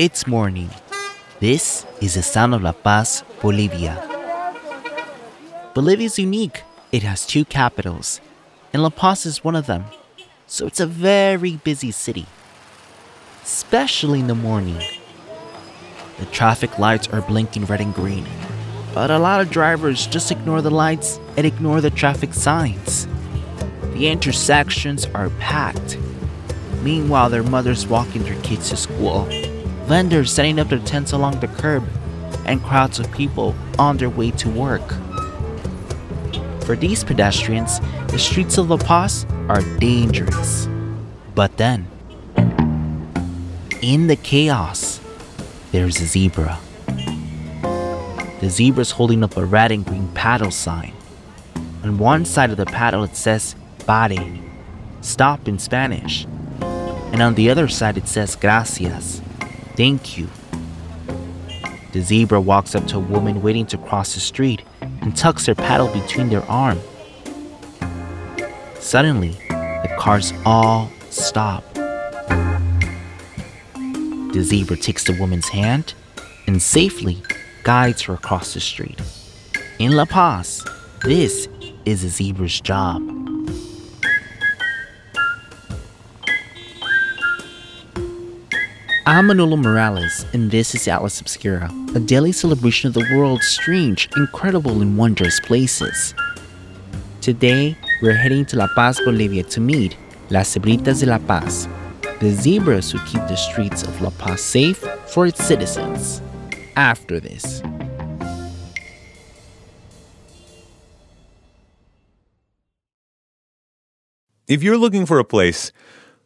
It's morning. This is the sound of La Paz, Bolivia. Bolivia is unique. It has two capitals, and La Paz is one of them. So it's a very busy city, especially in the morning. The traffic lights are blinking red and green, but a lot of drivers just ignore the lights and ignore the traffic signs. The intersections are packed. Meanwhile, their mothers walking their kids to school vendors setting up their tents along the curb, and crowds of people on their way to work. For these pedestrians, the streets of La Paz are dangerous. But then, in the chaos, there's a zebra. The zebra's holding up a red and green paddle sign. On one side of the paddle, it says pare, stop in Spanish. And on the other side, it says gracias, Thank you. The zebra walks up to a woman waiting to cross the street and tucks her paddle between their arm. Suddenly, the cars all stop. The zebra takes the woman's hand and safely guides her across the street. In La Paz, this is a zebra's job. I'm Manolo Morales, and this is Atlas Obscura, a daily celebration of the world's strange, incredible, and wondrous places. Today, we're heading to La Paz, Bolivia to meet Las Cebritas de La Paz, the zebras who keep the streets of La Paz safe for its citizens. After this, If you're looking for a place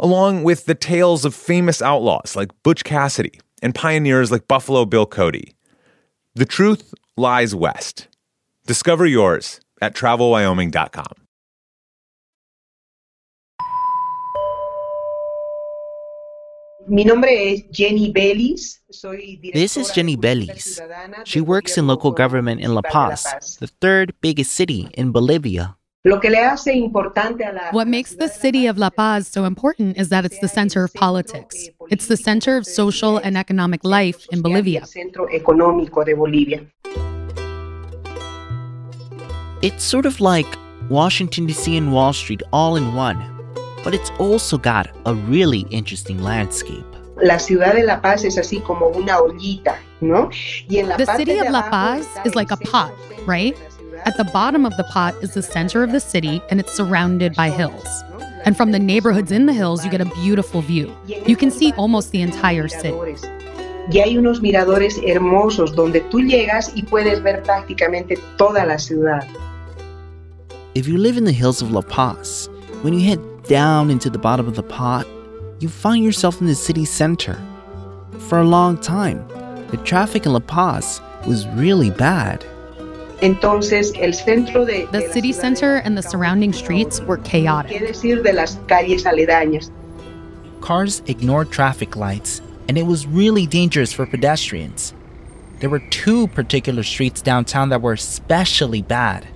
along with the tales of famous outlaws like Butch Cassidy and pioneers like Buffalo Bill Cody. The truth lies west. Discover yours at travelwyoming.com. Mi nombre es Jenny Bellis. This is Jenny Bellis. She works in local government in La Paz, the third biggest city in Bolivia. What makes the city of La Paz so important is that it's the center of politics. It's the center of social and economic life in Bolivia. It's sort of like Washington, D.C. and Wall Street all in one, but it's also got a really interesting landscape. La ciudad de La Paz es así como una ollita, ¿no? Y en la the city of La Paz is like a pot, right? At the bottom of the pot is the center of the city, and it's surrounded by hills. And from the neighborhoods in the hills, you get a beautiful view. You can see almost the entire city. Y hay unos miradores hermosos donde tú llegas y puedes ver prácticamente toda la ciudad. If you live in the hills of La Paz, when you head down into the bottom of the pot, you find yourself in the city center. For a long time, the traffic in La Paz was really bad. The de city center and the surrounding streets were chaotic. Decir de las calles aledañas? Cars ignored traffic lights, and it was really dangerous for pedestrians. There were two particular streets downtown that were especially bad.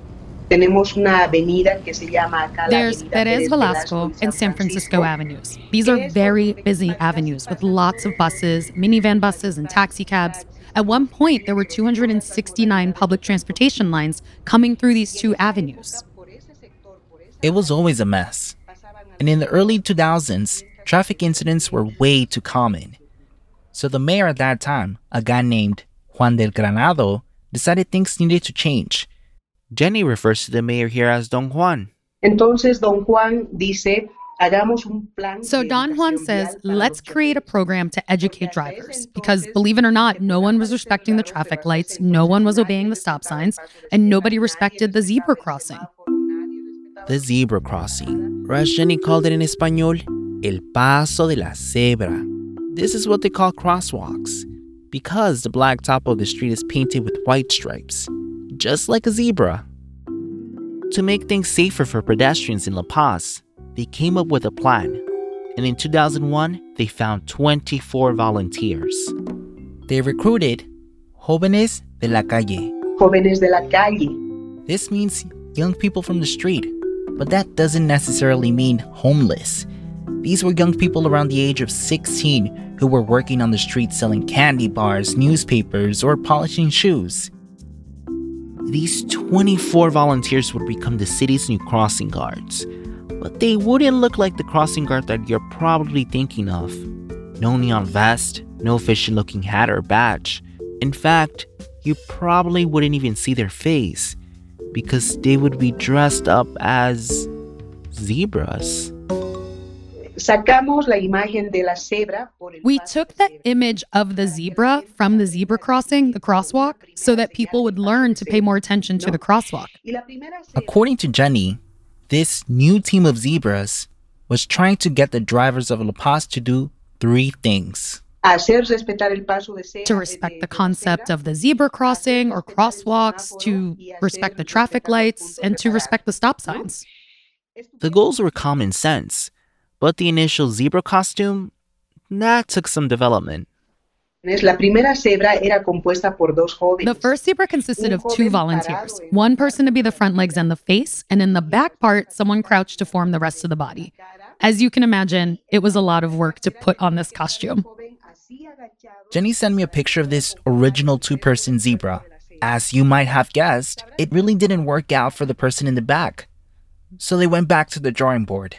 There's Perez Velasco and San Francisco avenues. These are very busy avenues with lots of buses, minivan buses, and taxi cabs. At one point, there were 269 public transportation lines coming through these two avenues. It was always a mess. And in the early 2000s, traffic incidents were way too common. So the mayor at that time, a guy named Juan del Granado, decided things needed to change. Jenny refers to the mayor here as Don Juan. Entonces, Don Juan dice, so Don Juan says, let's create a program to educate drivers because believe it or not, no one was respecting the traffic lights, no one was obeying the stop signs, and nobody respected the zebra crossing. The zebra crossing, or as called it in Espanol, el paso de la cebra. This is what they call crosswalks. because the black top of the street is painted with white stripes, just like a zebra. To make things safer for pedestrians in La Paz, they came up with a plan. And in 2001, they found 24 volunteers. They recruited jóvenes de la calle. Jóvenes de la calle. This means young people from the street, but that doesn't necessarily mean homeless. These were young people around the age of 16 who were working on the street selling candy bars, newspapers, or polishing shoes. These 24 volunteers would become the city's new crossing guards, but they wouldn't look like the crossing guard that you're probably thinking of. No neon vest, no official looking hat or badge. In fact, you probably wouldn't even see their face because they would be dressed up as zebras. Sacamos la imagen de la cebra por el We took the image of the zebra from the zebra crossing, the crosswalk, so that people would learn to pay more attention to the crosswalk. Y la primera cebra- According to Jenny, this new team of zebras was trying to get the drivers of La Paz to do three things. hacer respetar el paso de cebra, To respect the concept of the zebra crossing or hacer respetar el crosswalks, to semáforo y hacer respect the traffic lights, and to respect the stop signs. The goals were common sense, but the initial zebra costume, that took some development. La primera cebra era compuesta por dos jóvenes. The first zebra consisted of two volunteers one person to be the front legs and the face, and in the back part, someone crouched to form the rest of the body. As you can imagine, it was a lot of work to put on this costume. Jenny sent me a picture of this original two person zebra. As you might have guessed, it really didn't work out for the person in the back. So they went back to the drawing board.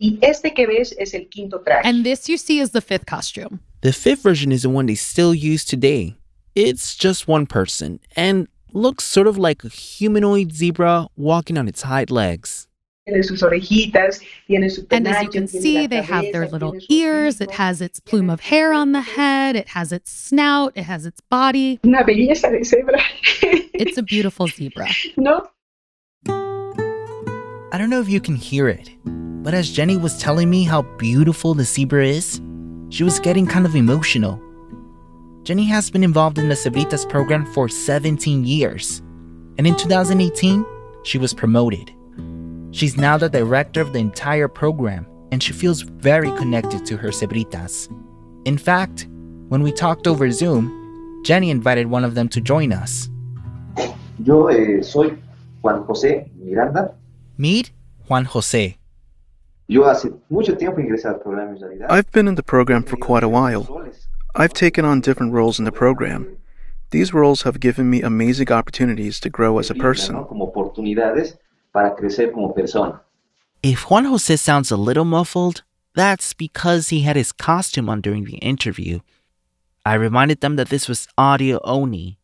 Y este que ves es el quinto traje. And this you see is the fifth costume. The fifth version is the one they still use today. It's just one person and looks sort of like a humanoid zebra walking on its hind legs. Tiene sus orejitas, tiene su And as you can see, they have their little ears, it has its plume of hair on the head, it has its snout, it has its body. Una belleza de cebra. It's a beautiful zebra. ¿No? I don't know if you can hear it, but as Jenny was telling me how beautiful the zebra is, she was getting kind of emotional. Jenny has been involved in the Cebritas program for 17 years, and in 2018, she was promoted. She's now the director of the entire program, and she feels very connected to her Cebritas. In fact, when we talked over Zoom, Jenny invited one of them to join us. Yo eh, soy Juan José Miranda. Meet Juan Jose. I've been in the program for quite a while. I've taken on different roles in the program. These roles have given me amazing opportunities to grow as a person. ¿no? Para crecer como persona. If Juan Jose sounds a little muffled, that's because he had his costume on during the interview. I reminded them that this was audio only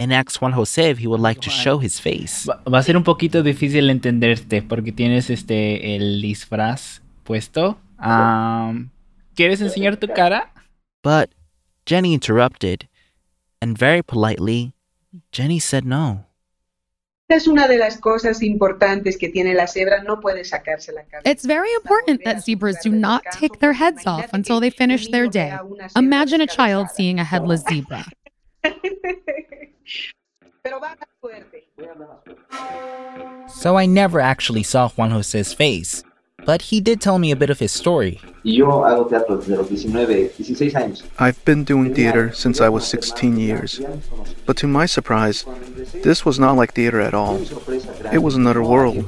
and asked Juan Jose if he would like to show his face. Va, va a ser un poquito difícil entenderte porque tienes este el disfraz puesto. Am, ¿Quieres enseñar tu cara? But Jenny interrupted, and very politely, Jenny said no. Es una de las cosas importantes que tiene la cebra, no puede sacarse la cabeza. It's very important that zebras do not take their heads off until they finish their day. Imagine a child seeing a headless zebra. Pero va más. So I never actually saw Juan Jose's face, but he did tell me a bit of his story. Y yo hago teatro desde los 19, 16 años. I've been doing theater since I was 16 years. But to my surprise, this was not like theater at all. It was another world.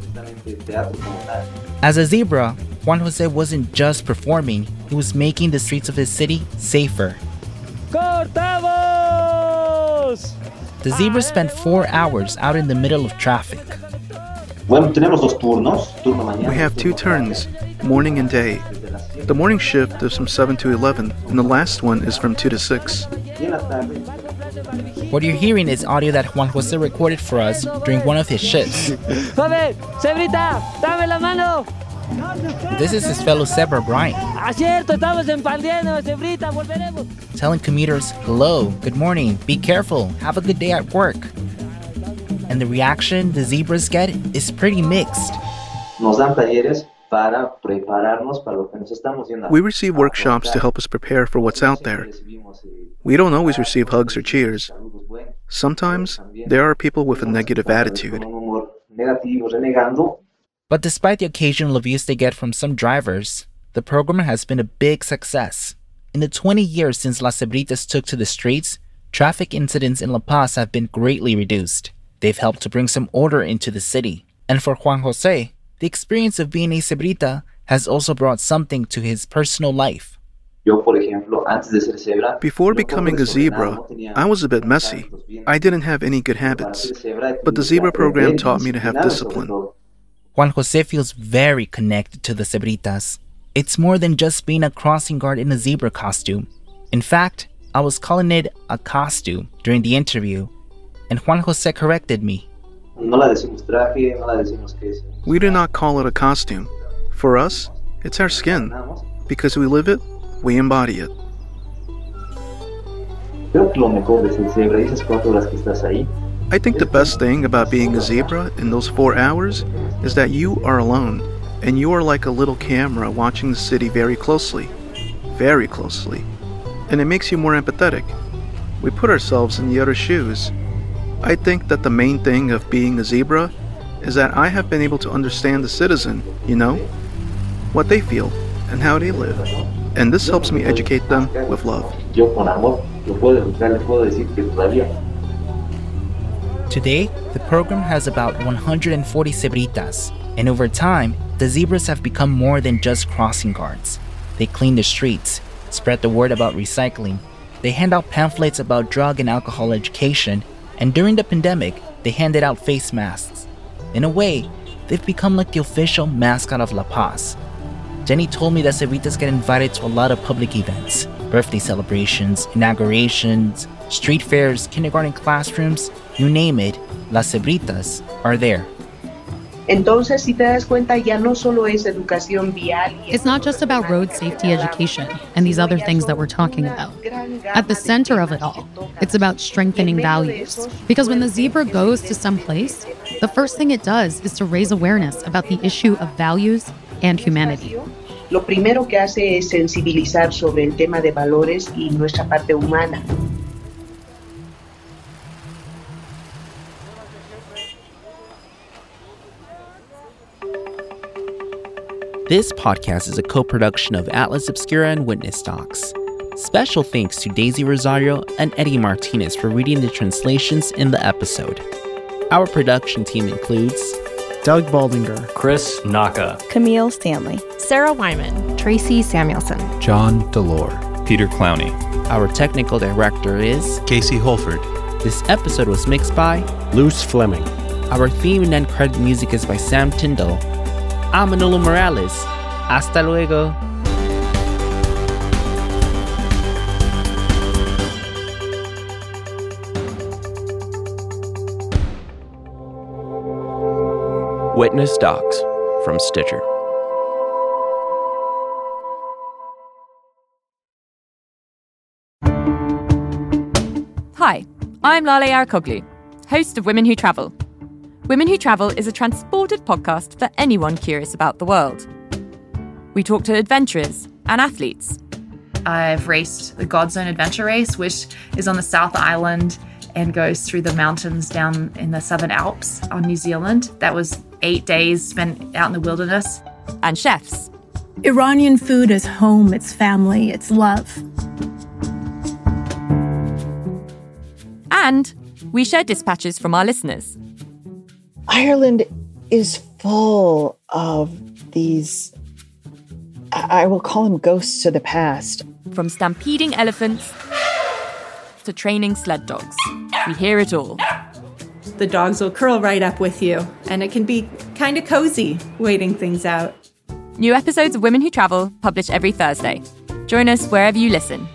As a zebra, Juan Jose wasn't just performing, he was making the streets of his city safer. The zebra spent four hours out in the middle of traffic. Bueno, tenemos dos turnos. Turno mañana. We have two turns, morning and day. The morning shift is from 7 to 11, and the last one is from 2 to 6. Y en la tarde. What you're hearing is audio that Juan Jose recorded for us during one of his shifts. Joven, Cebrita, dame la mano. This is his fellow zebra, Brian, Acierto, estamos empandiendo, Cebrita, volveremos. telling commuters, hello, good morning, be careful, have a good day at work. And the reaction the zebras get is pretty mixed. Nos dan talleres para prepararnos para lo que nos estamos yendo. a- We receive workshops to help us prepare for what's out there. We don't always receive hugs or cheers. Sometimes there are people with a negative attitude. But despite the occasional abuse they get from some drivers, the program has been a big success. In the 20 years since Las Cebritas took to the streets, traffic incidents in La Paz have been greatly reduced. They've helped to bring some order into the city. And for Juan Jose, the experience of being a Cebrita has also brought something to his personal life. Before becoming a zebra, I was a bit messy. I didn't have any good habits. But the zebra program taught me to have discipline. Juan Jose feels very connected to the Cebritas. It's more than just being a crossing guard in a zebra costume. In fact, I was calling it a costume during the interview, and Juan Jose corrected me. We do not call it a costume. For us, it's our skin. Because we live it, we embody it. I think the best thing about being a zebra in those four hours is that you are alone, and you are like a little camera watching the city very closely. Very closely. And it makes you more empathetic. We put ourselves in the other shoes. I think that the main thing of being a zebra is that I have been able to understand the citizen, you know? What they feel and how they live. And this helps me educate them with love. Today, the program has about 140 cebritas, and over time, the zebras have become more than just crossing guards. They clean the streets, spread the word about recycling, they hand out pamphlets about drug and alcohol education, and during the pandemic, they handed out face masks. In a way, they've become like the official mascot of La Paz. Jenny told me that Cebritas get invited to a lot of public events birthday celebrations, inaugurations, street fairs, kindergarten classrooms, you name it, Las Cebritas are there. Entonces, si te das cuenta, ya no solo es educación vial. It's not just about road safety education and these other things that we're talking about. At the center of it all, it's about strengthening values. Because when the zebra goes to some place, the first thing it does is to raise awareness about the issue of values and humanity. Lo primero que hace es sensibilizar sobre el tema de valores y nuestra parte humana. This podcast is a co production of Atlas Obscura and Witness Docs. Special thanks to Daisy Rosario and Eddie Martinez for reading the translations in the episode. Our production team includes Doug Baldinger, Chris Naka, Camille Stanley, Sarah Wyman, Tracy Samuelson, Jon DeLore, Peter Clowney. Our technical director is Casey Holford. This episode was mixed by Luce Fleming. Our theme and end credit music is by Sam Tyndall. I'm Manolo Morales. Hasta luego. Witness Docs from Stitcher. Hi, I'm Lale Arikoglu, host of Women Who Travel. Women Who Travel is a transported podcast for anyone curious about the world. We talk to adventurers and athletes. I've raced the Godzone Adventure Race, which is on the South Island and goes through the mountains down in the Southern Alps on New Zealand. That was eight days spent out in the wilderness. And chefs. Iranian food is home, it's family, it's love. And we share dispatches from our listeners. Ireland is full of these, I will call them ghosts of the past. From stampeding elephants to training sled dogs, we hear it all. The dogs will curl right up with you, and it can be kind of cozy waiting things out. New episodes of Women Who Travel publish every Thursday. Join us wherever you listen.